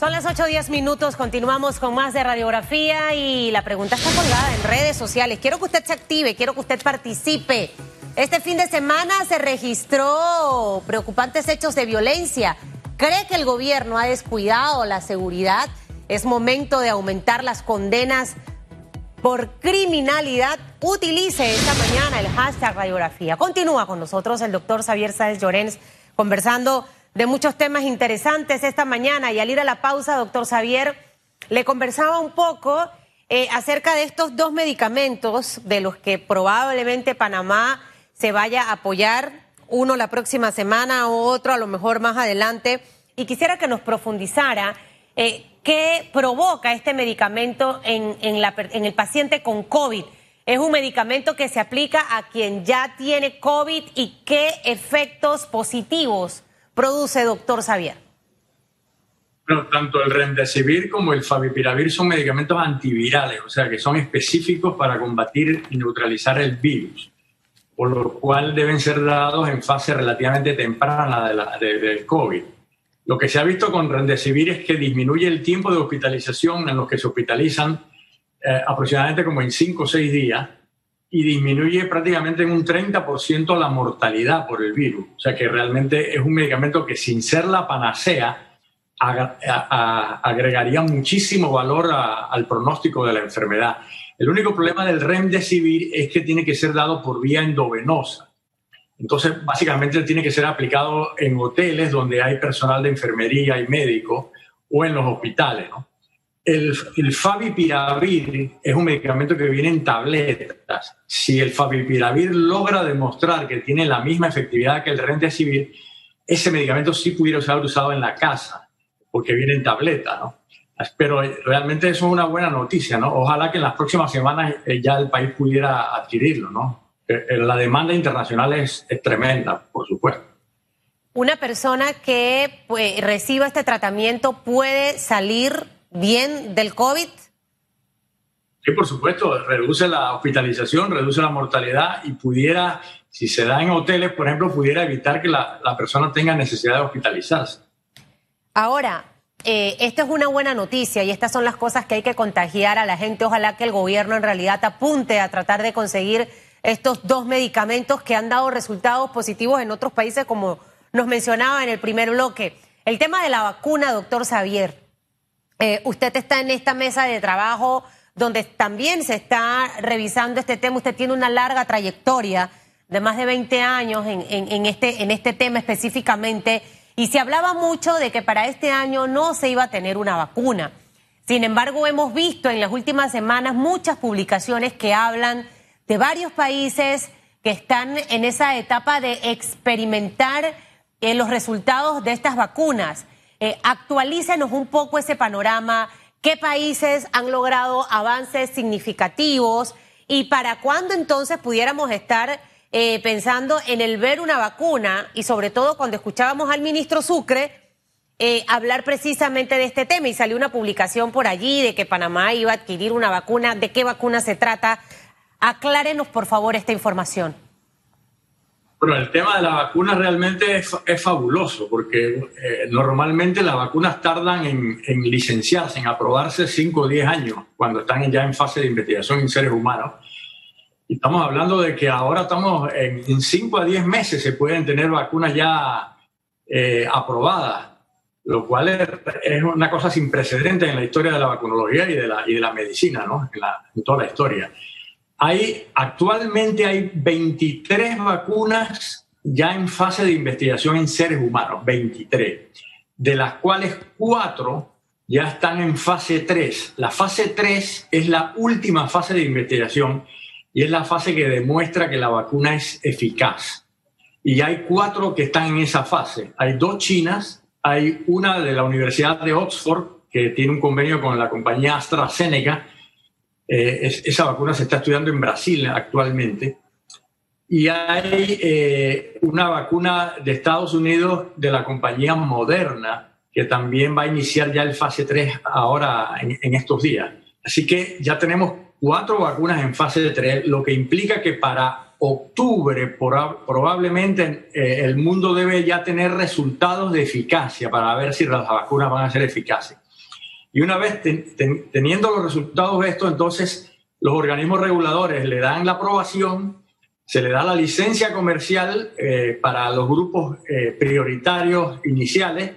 Son las 8 10 minutos, continuamos con más de radiografía y la pregunta está colgada en redes sociales. Quiero que usted se active, quiero que usted participe. Este fin de semana se registró preocupantes hechos de violencia. ¿Cree que el gobierno ha descuidado la seguridad? Es momento de aumentar las condenas por criminalidad. Utilice esta mañana el hashtag radiografía. Continúa con nosotros el doctor Xavier Sáez Llorens conversando de muchos temas interesantes esta mañana y al ir a la pausa, doctor Xavier, le conversaba un poco eh, acerca de estos dos medicamentos de los que probablemente Panamá se vaya a apoyar, uno la próxima semana o otro a lo mejor más adelante, y quisiera que nos profundizara eh, qué provoca este medicamento en, en el paciente con COVID. Es un medicamento que se aplica a quien ya tiene COVID y qué efectos positivos produce, doctor Xavier? Bueno, tanto el remdesivir como el favipiravir son medicamentos antivirales, o sea que son específicos para combatir y neutralizar el virus, por lo cual deben ser dados en fase relativamente temprana de la, del COVID. Lo que se ha visto con remdesivir es que disminuye el tiempo de hospitalización en los que se hospitalizan eh, aproximadamente como en 5 o 6 días y disminuye prácticamente en un 30% la mortalidad por el virus. O sea que realmente es un medicamento que sin ser la panacea agregaría muchísimo valor al pronóstico de la enfermedad. El único problema del remdesivir es que tiene que ser dado por vía endovenosa. Entonces, básicamente tiene que ser aplicado en hoteles donde hay personal de enfermería y médico o en los hospitales. ¿no? El, el, favipiravir es un medicamento que viene en tabletas. Si el favipiravir logra demostrar que tiene la misma efectividad que el remdesivir, ese medicamento sí pudiera ser usado en la casa, porque viene en tableta, ¿no? Pero realmente eso es una buena noticia, ¿no? Ojalá que en las próximas semanas eh, ya el país pudiera adquirirlo, ¿no? Eh, eh, la demanda internacional es, es tremenda, por supuesto. Una persona que pues, reciba este tratamiento puede salir bien del COVID? Sí, por supuesto, reduce la hospitalización, reduce la mortalidad y pudiera, si se da en hoteles, por ejemplo, pudiera evitar que la, persona tenga necesidad de hospitalizarse. Ahora, eh, esta es una buena noticia y estas son las cosas que hay que contagiar a la gente. Ojalá que el gobierno en realidad apunte a tratar de conseguir estos dos medicamentos que han dado resultados positivos en otros países, como nos mencionaba en el primer bloque. El tema de la vacuna, doctor Xavier. Eh, usted está en esta mesa de trabajo donde también se está revisando este tema. Usted tiene una larga trayectoria de más de 20 años en, este, en este tema específicamente y se hablaba mucho de que para este año no se iba a tener una vacuna. Sin embargo, hemos visto en las últimas semanas muchas publicaciones que hablan de varios países que están en esa etapa de experimentar eh, los resultados de estas vacunas. Eh, actualícenos un poco ese panorama, qué países han logrado avances significativos y para cuándo entonces pudiéramos estar eh, pensando en el ver una vacuna y sobre todo cuando escuchábamos al ministro Sucre eh, hablar precisamente de este tema. Y salió una publicación por allí de que Panamá iba a adquirir una vacuna, de qué vacuna se trata. Aclárenos por favor esta información. Bueno, el tema de la vacuna realmente es, fabuloso porque eh, normalmente las vacunas tardan en, licenciarse, en aprobarse 5 o 10 años cuando están ya en fase de investigación en seres humanos. Y estamos hablando de que ahora estamos en 5 a 10 meses se pueden tener vacunas ya eh, aprobadas, lo cual es, una cosa sin precedentes en la historia de la vacunología y de la, y de la medicina, ¿no? en toda la historia. Hay, actualmente hay 23 vacunas ya en fase de investigación en seres humanos, 23, de las cuales 4 ya están en fase 3. La fase 3 es la última fase de investigación y es la fase que demuestra que la vacuna es eficaz. Y hay cuatro que están en esa fase. Hay dos chinas, hay una de la Universidad de Oxford, que tiene un convenio con la compañía AstraZeneca, eh, esa vacuna se está estudiando en Brasil actualmente. Y hay eh, una vacuna de Estados Unidos de la compañía Moderna, que también va a iniciar ya el fase 3 ahora en, estos días. Así que ya tenemos cuatro vacunas en fase 3, lo que implica que para octubre probablemente eh, el mundo debe ya tener resultados de eficacia para ver si las vacunas van a ser eficaces. Y una vez teniendo los resultados de esto, entonces los organismos reguladores le dan la aprobación, se le da la licencia comercial eh, para los grupos eh, prioritarios iniciales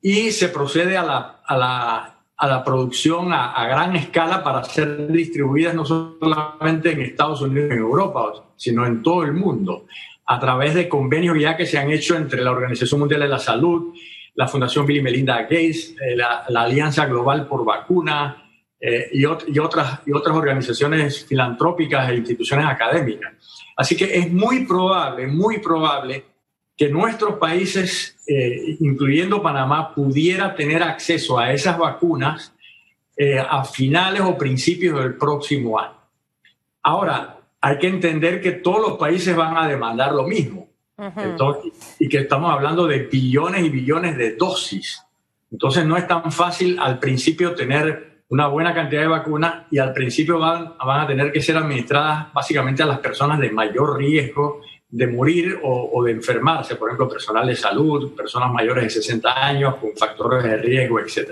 y se procede a la, a la, a la producción a, a, gran escala para ser distribuidas no solamente en Estados Unidos y en Europa, sino en todo el mundo, a través de convenios ya que se han hecho entre la Organización Mundial de la Salud, la Fundación Bill y Melinda Gates, eh, la, Alianza Global por Vacuna eh, y, otras, y otras organizaciones filantrópicas e instituciones académicas. Así que es muy probable, muy probable que nuestros países, eh, incluyendo Panamá, pudiera tener acceso a esas vacunas a finales o principios del próximo año. Ahora, hay que entender que todos los países van a demandar lo mismo. Y que estamos hablando de billones y billones de dosis. Entonces no es tan fácil al principio tener una buena cantidad de vacunas y al principio van, van a tener que ser administradas básicamente a las personas de mayor riesgo de morir o, de enfermarse, por ejemplo, personal de salud, personas mayores de 60 años con factores de riesgo, etc.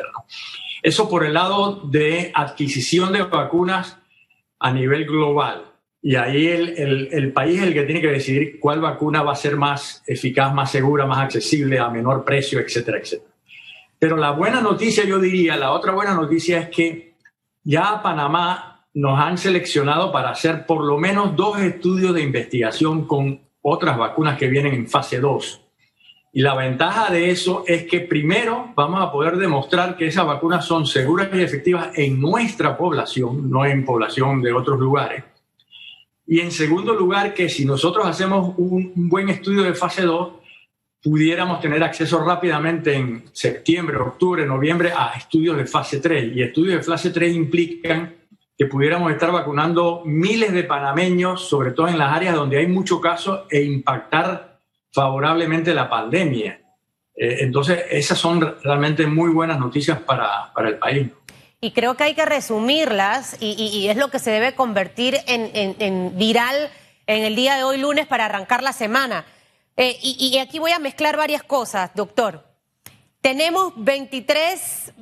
Eso por el lado de adquisición de vacunas a nivel global. Y ahí el, el, país es el que tiene que decidir cuál vacuna va a ser más eficaz, más segura, más accesible, a menor precio, etcétera, etcétera. Pero la buena noticia, yo diría, la otra buena noticia es que ya Panamá nos han seleccionado para hacer por lo menos dos estudios de investigación con otras vacunas que vienen en fase 2. Y la ventaja de eso es que primero vamos a poder demostrar que esas vacunas son seguras y efectivas en nuestra población, no en población de otros lugares. Y en segundo lugar, que si nosotros hacemos un, buen estudio de fase 2, pudiéramos tener acceso rápidamente en septiembre, octubre, noviembre a estudios de fase 3. Y estudios de fase 3 implican que pudiéramos estar vacunando miles de panameños, sobre todo en las áreas donde hay mucho caso, e impactar favorablemente la pandemia. Eh, entonces, esas son realmente muy buenas noticias para, para el país. Y creo que hay que resumirlas y, es lo que se debe convertir en, en, en, viral en el día de hoy lunes para arrancar la semana. Eh, y, y aquí voy a mezclar varias cosas, doctor. Tenemos 23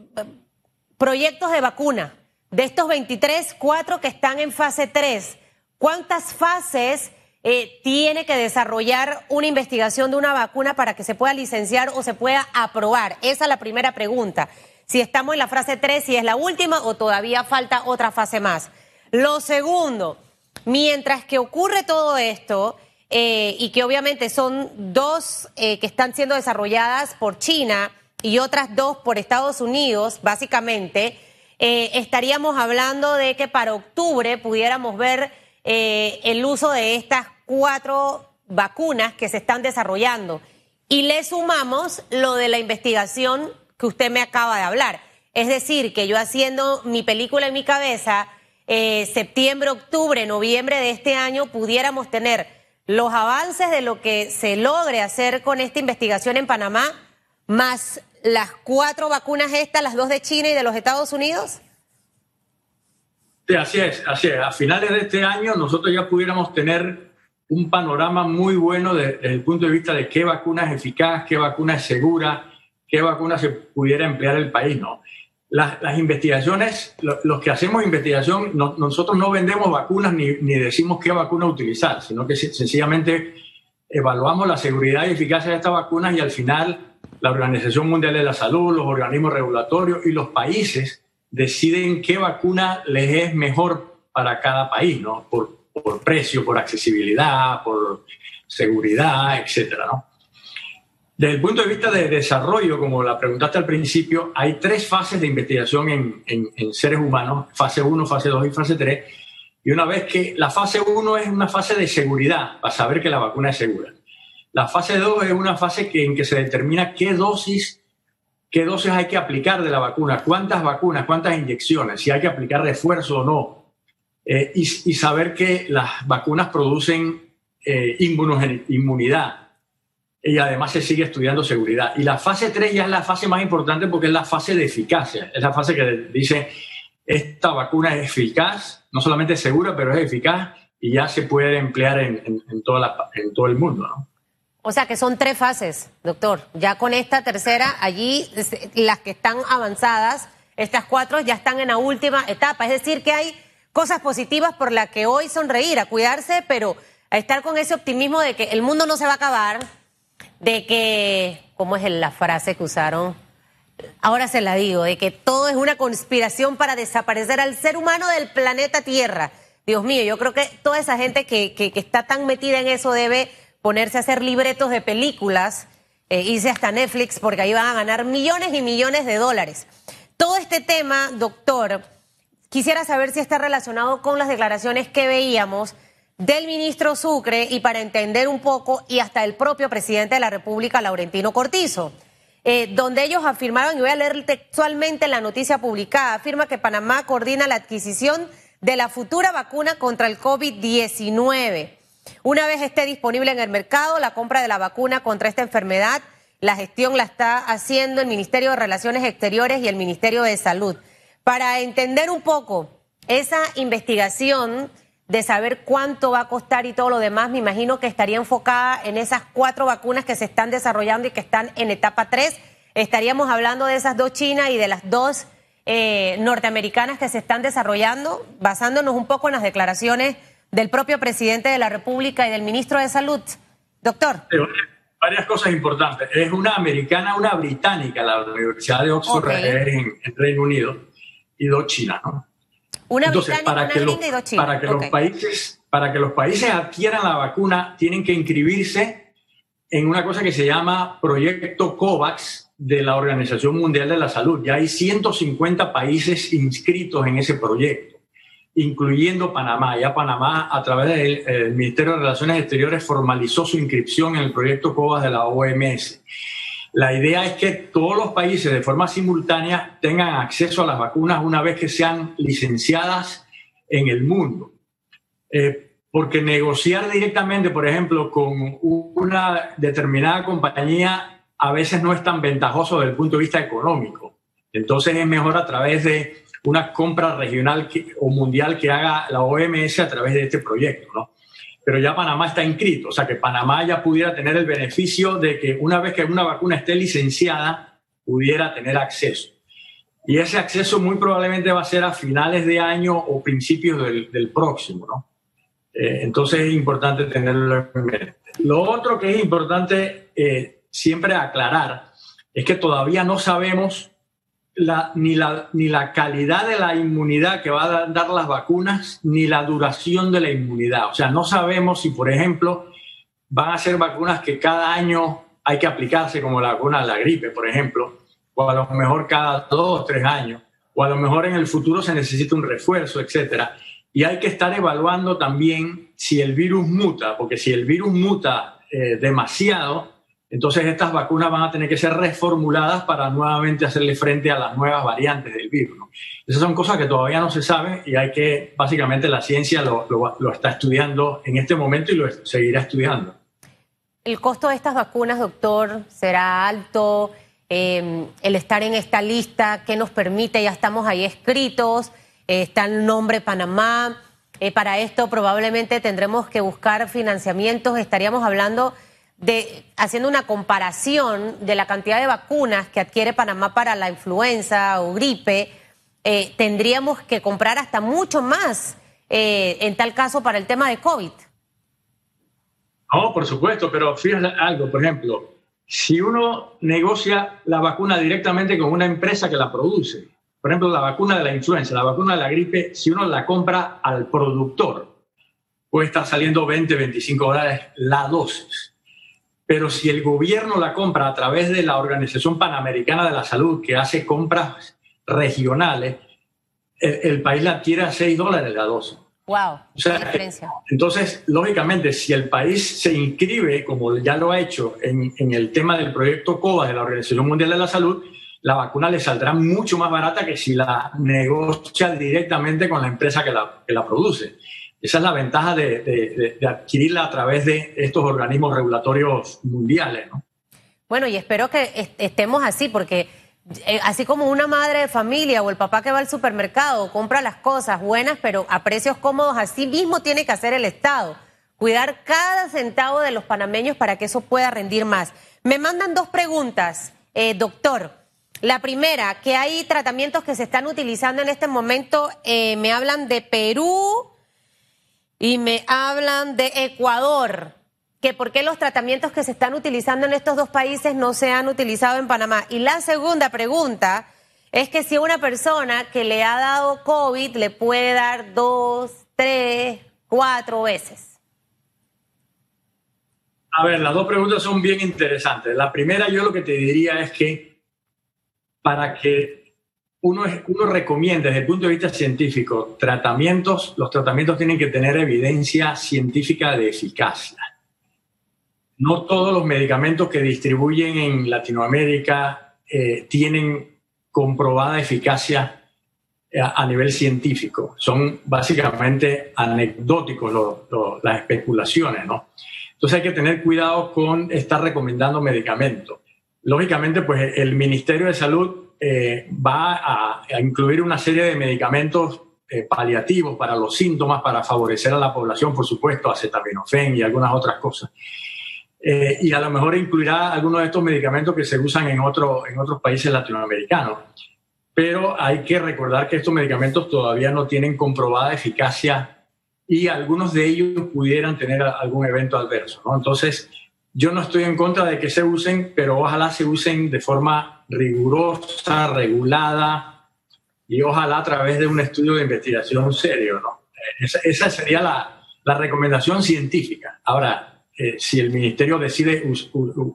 proyectos de vacuna de estos 23, cuatro que están en fase 3, ¿cuántas fases eh, tiene que desarrollar una investigación de una vacuna para que se pueda licenciar o se pueda aprobar? Esa es la primera pregunta. Si estamos en la fase 3, si es la última o todavía falta otra fase más. Lo segundo, mientras que ocurre todo esto, eh, y que obviamente son dos eh, que están siendo desarrolladas por China y otras dos por Estados Unidos, básicamente, eh, estaríamos hablando de que para octubre pudiéramos ver el uso de estas cuatro vacunas que se están desarrollando. Y le sumamos lo de la investigación que usted me acaba de hablar. Es decir, que yo haciendo mi película en mi cabeza, eh, septiembre, octubre, noviembre de este año, pudiéramos tener los avances de lo que se logre hacer con esta investigación en Panamá, más las cuatro vacunas estas, las dos de China y de los Estados Unidos? Sí, así es, así es. A finales de este año nosotros ya pudiéramos tener un panorama muy bueno desde el punto de vista de qué vacuna es eficaz, qué vacuna es segura, qué vacuna se pudiera emplear el país, ¿no? Las, las investigaciones, los que hacemos investigación, nosotros no vendemos vacunas ni, ni decimos qué vacuna utilizar, sino que sencillamente evaluamos la seguridad y eficacia de estas vacunas y al final la Organización Mundial de la Salud, los organismos regulatorios y los países deciden qué vacuna les es mejor para cada país, ¿no? Por, por precio, por accesibilidad, por seguridad, etcétera, ¿no? Desde el punto de vista de desarrollo, como la preguntaste al principio, hay tres fases de investigación en, en, en seres humanos, fase 1, fase 2 y fase 3. Y una vez que la fase 1 es una fase de seguridad, para saber que la vacuna es segura. La fase 2 es una fase que, en que se determina qué dosis, qué dosis hay que aplicar de la vacuna, cuántas vacunas, cuántas inyecciones, si hay que aplicar refuerzo o no. Eh, y, y, saber que las vacunas producen eh, inmunidad. Y además se sigue estudiando seguridad. Y la fase 3 ya es la fase más importante porque es la fase de eficacia. Es la fase que dice, esta vacuna es eficaz, no solamente es segura, pero es eficaz y ya se puede emplear en, en, en, toda la, en todo el mundo. ¿no? O sea que son tres fases, doctor. Ya con esta tercera, allí las que están avanzadas Estas cuatro ya están en la última etapa. Es decir, que hay cosas positivas por las que hoy sonreír, a cuidarse, pero a estar con ese optimismo de que el mundo no se va a acabar, de que, ¿cómo es la frase que usaron? Ahora se la digo, de que todo es una conspiración para desaparecer al ser humano del planeta Tierra. Dios mío, yo creo que toda esa gente que, que, está tan metida en eso debe ponerse a hacer libretos de películas, eh, irse hasta Netflix, porque ahí van a ganar millones y millones de dólares. Todo este tema, doctor, quisiera saber si está relacionado con las declaraciones que veíamos del ministro Sucre y para entender un poco, y hasta el propio presidente de la República, Laurentino Cortizo, eh, donde ellos afirmaron, y voy a leer textualmente la noticia publicada, afirma que Panamá coordina la adquisición de la futura vacuna contra el COVID-19. Una vez esté disponible en el mercado, la compra de la vacuna contra esta enfermedad, la gestión la está haciendo el Ministerio de Relaciones Exteriores y el Ministerio de Salud. Para entender un poco esa investigación de saber cuánto va a costar y todo lo demás, me imagino que estaría enfocada en esas cuatro vacunas que se están desarrollando y que están en etapa 3. Estaríamos hablando de esas dos chinas y de las dos eh, norteamericanas que se están desarrollando, basándonos un poco en las declaraciones del propio presidente de la República y del ministro de Salud. Doctor. varias cosas importantes. Es una americana, una británica, la Universidad de Oxford en, Reino Unido, y dos chinas, ¿no? Una Entonces, para que los, Para que los países, para que los países adquieran la vacuna, tienen que inscribirse en una cosa que se llama Proyecto COVAX de la Organización Mundial de la Salud. Ya hay 150 países inscritos en ese proyecto, incluyendo Panamá. Ya Panamá, a través del Ministerio de Relaciones Exteriores, formalizó su inscripción en el proyecto COVAX de la OMS. La idea es que todos los países de forma simultánea tengan acceso a las vacunas una vez que sean licenciadas en el mundo. Eh, porque negociar directamente, por ejemplo, con una determinada compañía a veces no es tan ventajoso desde el punto de vista económico. Entonces es mejor a través de una compra regional o mundial que haga la OMS a través de este proyecto. ¿no? Pero ya Panamá está inscrito, o sea que Panamá ya pudiera tener el beneficio de que una vez que una vacuna esté licenciada, pudiera tener acceso. Y ese acceso muy probablemente va a ser a finales de año o principios del, próximo, ¿no? Eh, entonces es importante tenerlo en mente. Lo otro que es importante eh, siempre aclarar es que todavía no sabemos ni, la, ni la calidad de la inmunidad que va a dar las vacunas, ni la duración de la inmunidad. O sea, no sabemos si, por ejemplo, van a ser vacunas que cada año hay que aplicarse, como la vacuna de la gripe, por ejemplo, o a lo mejor cada dos o tres años, o a lo mejor en el futuro se necesita un refuerzo, etcétera. Y hay que estar evaluando también si el virus muta, porque si el virus muta eh, demasiado, entonces estas vacunas van a tener que ser reformuladas para nuevamente hacerle frente a las nuevas variantes del virus. Esas son cosas que todavía no se saben y hay que, básicamente la ciencia lo, está estudiando en este momento y lo seguirá estudiando. ¿El costo de estas vacunas, doctor, será alto? Eh, el estar en esta lista, ¿qué nos permite? Ya estamos ahí escritos, eh, está el nombre Panamá. Eh, para esto probablemente tendremos que buscar financiamientos, estaríamos hablando de haciendo una comparación de la cantidad de vacunas que adquiere Panamá para la influenza o gripe, eh, tendríamos que comprar hasta mucho más eh, en tal caso para el tema de COVID. No, por supuesto, pero fíjate algo, por ejemplo, si uno negocia la vacuna directamente con una empresa que la produce, por ejemplo, la vacuna de la influenza, la vacuna de la gripe, si uno la compra al productor, puede estar saliendo 20, 25 dólares la dosis. Pero si el gobierno la compra a través de la Organización Panamericana de la Salud, que hace compras regionales, el, país la adquiere a 6 dólares la dosis. Wow, diferencia. Entonces, lógicamente, si el país se inscribe, como ya lo ha hecho, en, el tema del proyecto COVAX de la Organización Mundial de la Salud, la vacuna le saldrá mucho más barata que si la negocia directamente con la empresa que la, que la produce. Esa es la ventaja de, adquirirla a través de estos organismos regulatorios mundiales. ¿no? Bueno, y espero que estemos así, porque eh, así como una madre de familia o el papá que va al supermercado compra las cosas buenas, pero a precios cómodos, así mismo tiene que hacer el Estado. Cuidar cada centavo de los panameños para que eso pueda rendir más. Me mandan dos preguntas, eh, doctor. La primera, que hay tratamientos que se están utilizando en este momento, eh, me hablan de Perú y me hablan de Ecuador, que por qué los tratamientos que se están utilizando en estos dos países no se han utilizado en Panamá. Y la segunda pregunta es que si una persona que le ha dado COVID le puede dar dos, tres, cuatro veces. A ver, las dos preguntas son bien interesantes. La primera, yo lo que te diría es que para que uno, uno recomiende desde el punto de vista científico tratamientos, los tratamientos tienen que tener evidencia científica de eficacia. No todos los medicamentos que distribuyen en Latinoamérica eh, tienen comprobada eficacia eh, a nivel científico. Son básicamente anecdóticos las especulaciones, ¿no? Entonces hay que tener cuidado con estar recomendando medicamentos. Lógicamente, pues el Ministerio de Salud eh, va a, incluir una serie de medicamentos eh, paliativos para los síntomas, para favorecer a la población, por supuesto, acetaminofén y algunas otras cosas. Eh, y a lo mejor incluirá algunos de estos medicamentos que se usan en, otro, en otros países latinoamericanos. Pero hay que recordar que estos medicamentos todavía no tienen comprobada eficacia y algunos de ellos pudieran tener algún evento adverso. ¿no? Entonces, yo no estoy en contra de que se usen, pero ojalá se usen de forma rigurosa, regulada y ojalá a través de un estudio de investigación serio. ¿no? Esa, sería la, la, recomendación científica. Ahora, eh, si el ministerio decide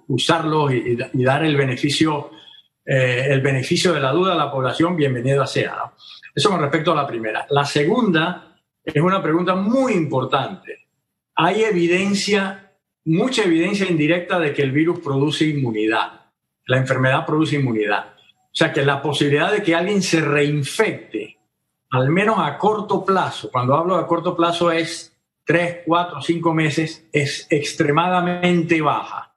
usarlos y, dar el beneficio, eh, el beneficio de la duda a la población, bienvenido sea. ¿no? Eso con respecto a la primera. La segunda es una pregunta muy importante. Hay evidencia, mucha evidencia indirecta de que el virus produce inmunidad. La enfermedad produce inmunidad. O sea que la posibilidad de que alguien se reinfecte, al menos a corto plazo, cuando hablo de corto plazo es tres, cuatro, cinco meses, es extremadamente baja.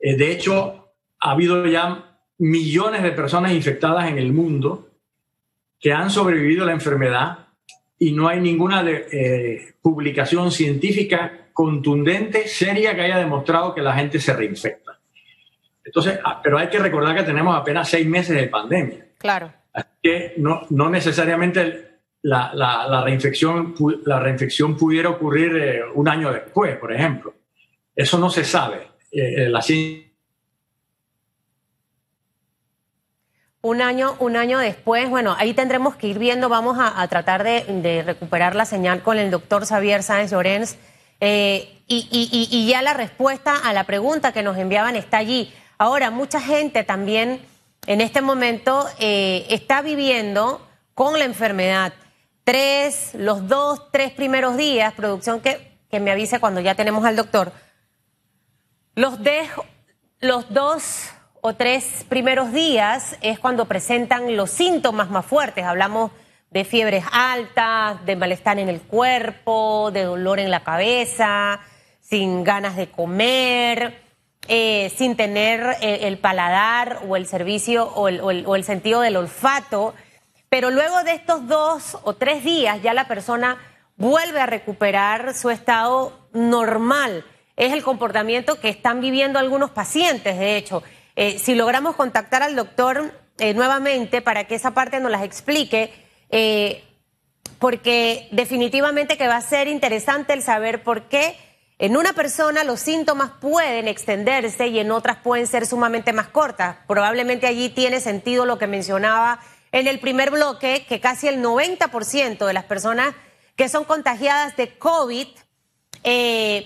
Eh, de hecho, ha habido ya millones de personas infectadas en el mundo que han sobrevivido a la enfermedad y no hay ninguna eh, publicación científica contundente, seria, que haya demostrado que la gente se reinfecta. Entonces, ah, pero hay que recordar que tenemos apenas seis meses de pandemia. Claro. Así que no, no necesariamente la, la, reinfección, la reinfección pudiera ocurrir eh, un año después, por ejemplo. Eso no se sabe. Eh, la ciencia Un año, un año después, bueno, ahí tendremos que ir viendo, vamos a, tratar de, recuperar la señal con el doctor Xavier Sáenz Llorens. Eh, y, ya la respuesta a la pregunta que nos enviaban está allí. Ahora, mucha gente también en este momento eh, está viviendo con la enfermedad. Tres, los dos, tres primeros días, producción que, que me avise cuando ya tenemos al doctor. Los, dos o tres primeros días es cuando presentan los síntomas más fuertes. Hablamos de fiebres altas, de malestar en el cuerpo, de dolor en la cabeza, sin ganas de comer, eh, sin tener eh, el, paladar o el servicio o el, sentido del olfato. Pero luego de estos dos o tres días ya la persona vuelve a recuperar su estado normal. Es el comportamiento que están viviendo algunos pacientes, de hecho. Eh, si logramos contactar al doctor nuevamente para que esa parte nos las explique, eh, porque definitivamente que va a ser interesante el saber por qué en una persona los síntomas pueden extenderse y en otras pueden ser sumamente más cortas. Probablemente allí tiene sentido lo que mencionaba en el primer bloque, que casi el 90% de las personas que son contagiadas de COVID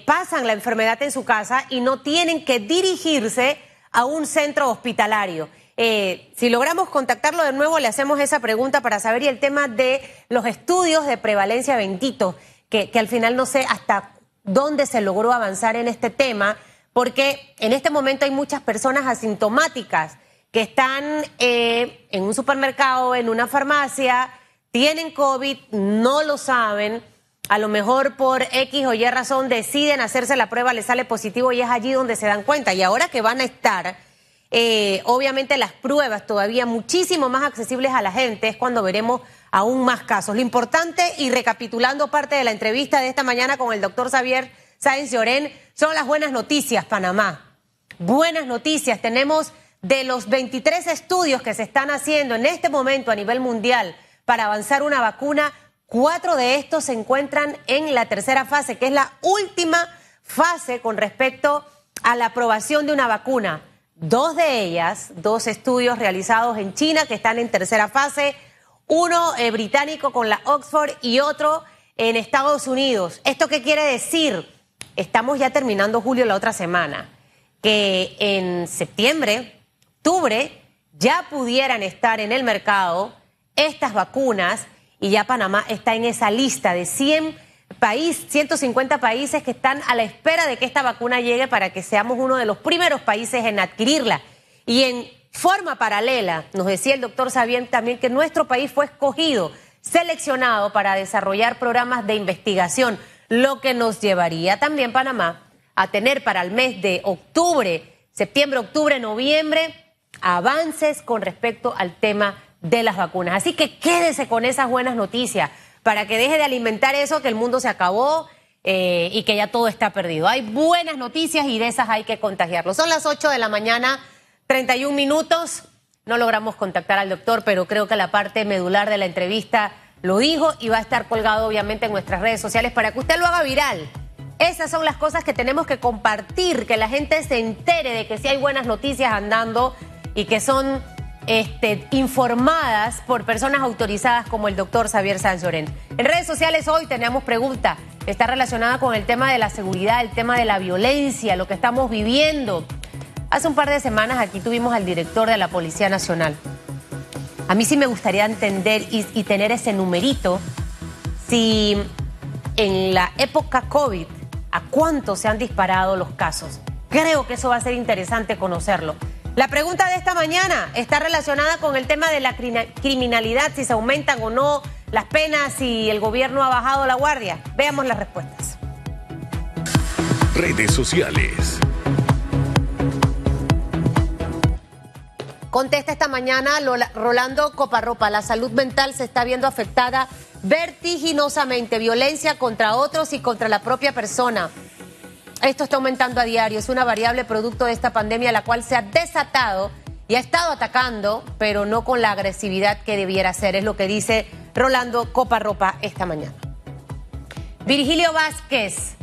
pasan la enfermedad en su casa y no tienen que dirigirse a un centro hospitalario. Eh, si logramos contactarlo de nuevo, le hacemos esa pregunta para saber y el tema de los estudios de prevalencia bendito, que, que al final no sé hasta dónde se logró avanzar en este tema, porque en este momento hay muchas personas asintomáticas que están eh, en un supermercado, en una farmacia, tienen COVID, no lo saben, a lo mejor por X o Y razón deciden hacerse la prueba, les sale positivo y es allí donde se dan cuenta. Y ahora que van a estar, eh, obviamente las pruebas todavía muchísimo más accesibles a la gente, es cuando veremos aún más casos. Lo importante, y recapitulando parte de la entrevista de esta mañana con el doctor Xavier Sáenz Llorén, son las buenas noticias, Panamá. Buenas noticias, tenemos de los 23 estudios que se están haciendo en este momento a nivel mundial para avanzar una vacuna, cuatro de estos se encuentran en la tercera fase, que es la última fase con respecto a la aprobación de una vacuna. Dos de ellas, dos estudios realizados en China que están en tercera fase, uno eh, británico con la Oxford y otro en Estados Unidos. ¿Esto qué quiere decir? Estamos ya terminando julio la otra semana, que en septiembre, octubre, ya pudieran estar en el mercado estas vacunas y ya Panamá está en esa lista de 100 países, 150 países que están a la espera de que esta vacuna llegue para que seamos uno de los primeros países en adquirirla. Y en forma paralela, nos decía el doctor Sabien también que nuestro país fue escogido, seleccionado para desarrollar programas de investigación, lo que nos llevaría también Panamá a tener para el mes de octubre, septiembre, octubre, noviembre, avances con respecto al tema de las vacunas. Así que quédese con esas buenas noticias para que deje de alimentar eso que el mundo se acabó eh, y que ya todo está perdido. Hay buenas noticias y de esas hay que contagiarlo. Son las 8 de la mañana, 31 minutos. No logramos contactar al doctor, pero creo que la parte medular de la entrevista lo dijo y va a estar colgado obviamente en nuestras redes sociales para que usted lo haga viral. Esas son las cosas que tenemos que compartir, que la gente se entere de que sí hay buenas noticias andando y que son este, informadas por personas autorizadas como el doctor Xavier Sanz En redes sociales hoy tenemos pregunta, está relacionada con el tema de la seguridad, el tema de la violencia, lo que estamos viviendo. Hace un par de semanas aquí tuvimos al director de la Policía Nacional. A mí sí me gustaría entender y, y tener ese numerito si en la época COVID a cuánto se han disparado los casos. Creo que eso va a ser interesante conocerlo. La pregunta de esta mañana está relacionada con el tema de la criminalidad, si se aumentan o no las penas, si el gobierno ha bajado la guardia. Veamos las respuestas. Redes sociales. Contesta esta mañana Rolando Coparropa. La salud mental se está viendo afectada vertiginosamente. Violencia contra otros y contra la propia persona. Esto está aumentando a diario, es una variable producto de esta pandemia la cual se ha desatado y ha estado atacando, pero no con la agresividad que debiera ser, es lo que dice Rolando Coparropa esta mañana. Virgilio Vázquez,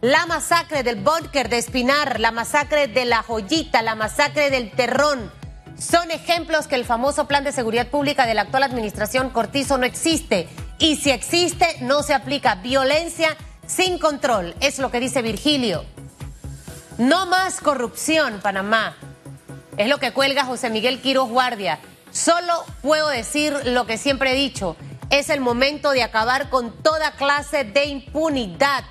la masacre del búnker de Espinar, la masacre de la joyita, la masacre del terrón, son ejemplos que el famoso plan de seguridad pública de la actual administración Cortizo no existe. Y si existe, no se aplica violencia sin control, es lo que dice Virgilio. No más corrupción, Panamá. Es lo que cuelga José Miguel Quiroz Guardia. Solo puedo decir lo que siempre he dicho. Es el momento de acabar con toda clase de impunidad.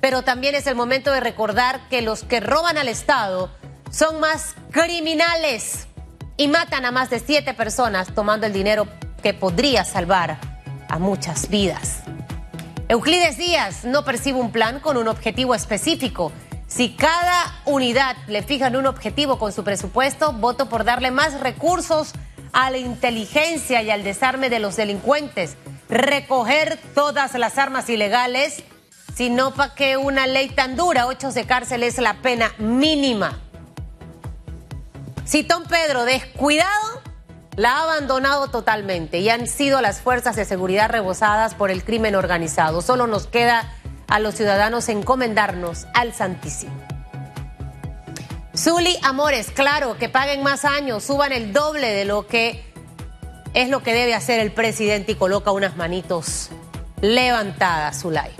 Pero también es el momento de recordar que los que roban al Estado son más criminales y matan a más de siete personas tomando el dinero que podría salvar a muchas vidas. Euclides Díaz no percibe un plan con un objetivo específico. Si cada unidad le fijan un objetivo con su presupuesto, voto por darle más recursos a la inteligencia y al desarme de los delincuentes, recoger todas las armas ilegales, sino para que una ley tan dura, ocho de cárcel es la pena mínima. Si Tom Pedro descuidado, la ha abandonado totalmente y han sido las fuerzas de seguridad rebosadas por el crimen organizado. Solo nos queda a los ciudadanos encomendarnos al Santísimo. Zuli Amores, claro, que paguen más años, suban el doble de lo que es lo que debe hacer el presidente y coloca unas manitos levantadas, Zulay.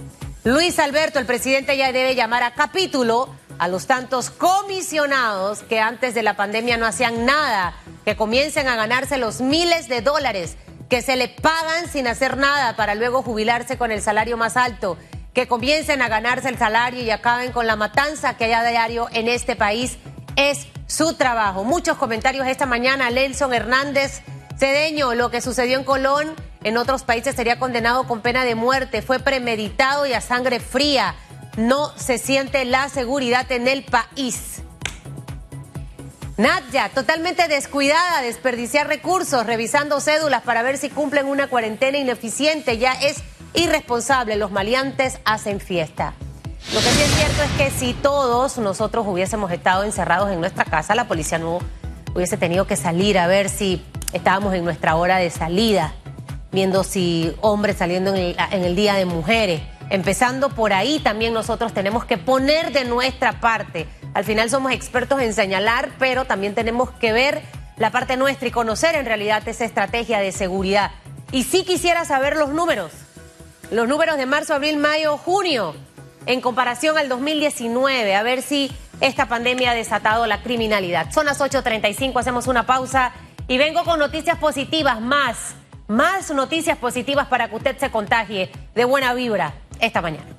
Luis Alberto, el presidente ya debe llamar a capítulo a los tantos comisionados que antes de la pandemia no hacían nada que comiencen a ganarse los miles de dólares que se le pagan sin hacer nada para luego jubilarse con el salario más alto, que comiencen a ganarse el salario y acaben con la matanza que hay a diario en este país, es su trabajo. Muchos comentarios esta mañana, Nelson Hernández Cedeño, lo que sucedió en Colón, en otros países sería condenado con pena de muerte, fue premeditado y a sangre fría. No se siente la seguridad en el país. Nadia, totalmente descuidada, desperdiciar recursos, revisando cédulas para ver si cumplen una cuarentena ineficiente, ya es irresponsable, los maleantes hacen fiesta. Lo que sí es cierto es que si todos nosotros hubiésemos estado encerrados en nuestra casa, la policía no hubiese tenido que salir a ver si estábamos en nuestra hora de salida, viendo si hombres saliendo en el, en el Día de Mujeres. Empezando por ahí, también nosotros tenemos que poner de nuestra parte. Al final somos expertos en señalar, pero también tenemos que ver la parte nuestra y conocer en realidad esa estrategia de seguridad. Y sí quisiera saber los números. Los números de marzo, abril, mayo, junio, en comparación al 2019, a ver si esta pandemia ha desatado la criminalidad. Son las 8.35, hacemos una pausa y vengo con noticias positivas, más, más noticias positivas para que usted se contagie de buena vibra esta mañana.